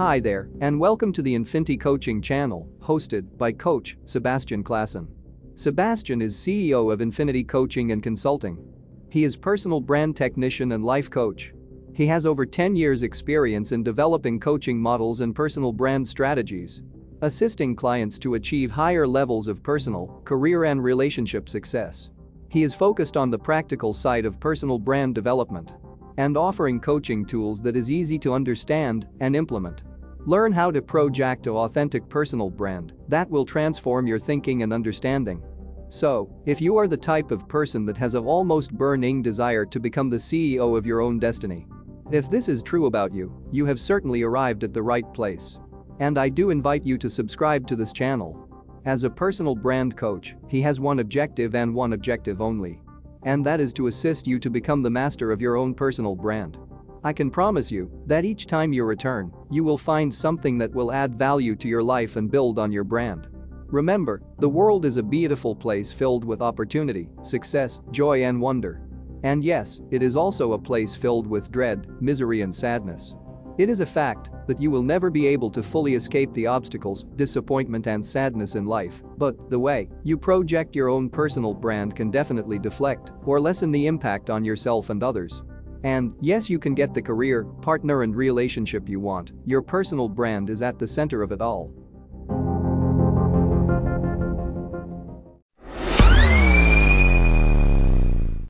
Hi there, and welcome to the Infinity Coaching channel, hosted by Coach Sebastian Klassen. Sebastian is CEO of Infinity Coaching and Consulting. He is personal brand technician and life coach. He has over 10 years experience in developing coaching models and personal brand strategies, assisting clients to achieve higher levels of personal, career and relationship success. He is focused on the practical side of personal brand development and offering coaching tools that is easy to understand and implement. Learn how to project a authentic personal brand that will transform your thinking and understanding. So, if you are the type of person that has a almost burning desire to become the CEO of your own destiny, if this is true about you, you have certainly arrived at the right place. And I do invite you to subscribe to this channel. As a personal brand coach, he has one objective and one objective only. And that is to assist you to become the master of your own personal brand. I can promise you that each time you return, you will find something that will add value to your life and build on your brand. Remember, the world is a beautiful place filled with opportunity, success, joy and wonder. And yes, it is also a place filled with dread, misery and sadness. It is a fact that you will never be able to fully escape the obstacles, disappointment and sadness in life, but the way you project your own personal brand can definitely deflect or lessen the impact on yourself and others. And yes, you can get the career, partner and relationship you want, your personal brand is at the center of it all.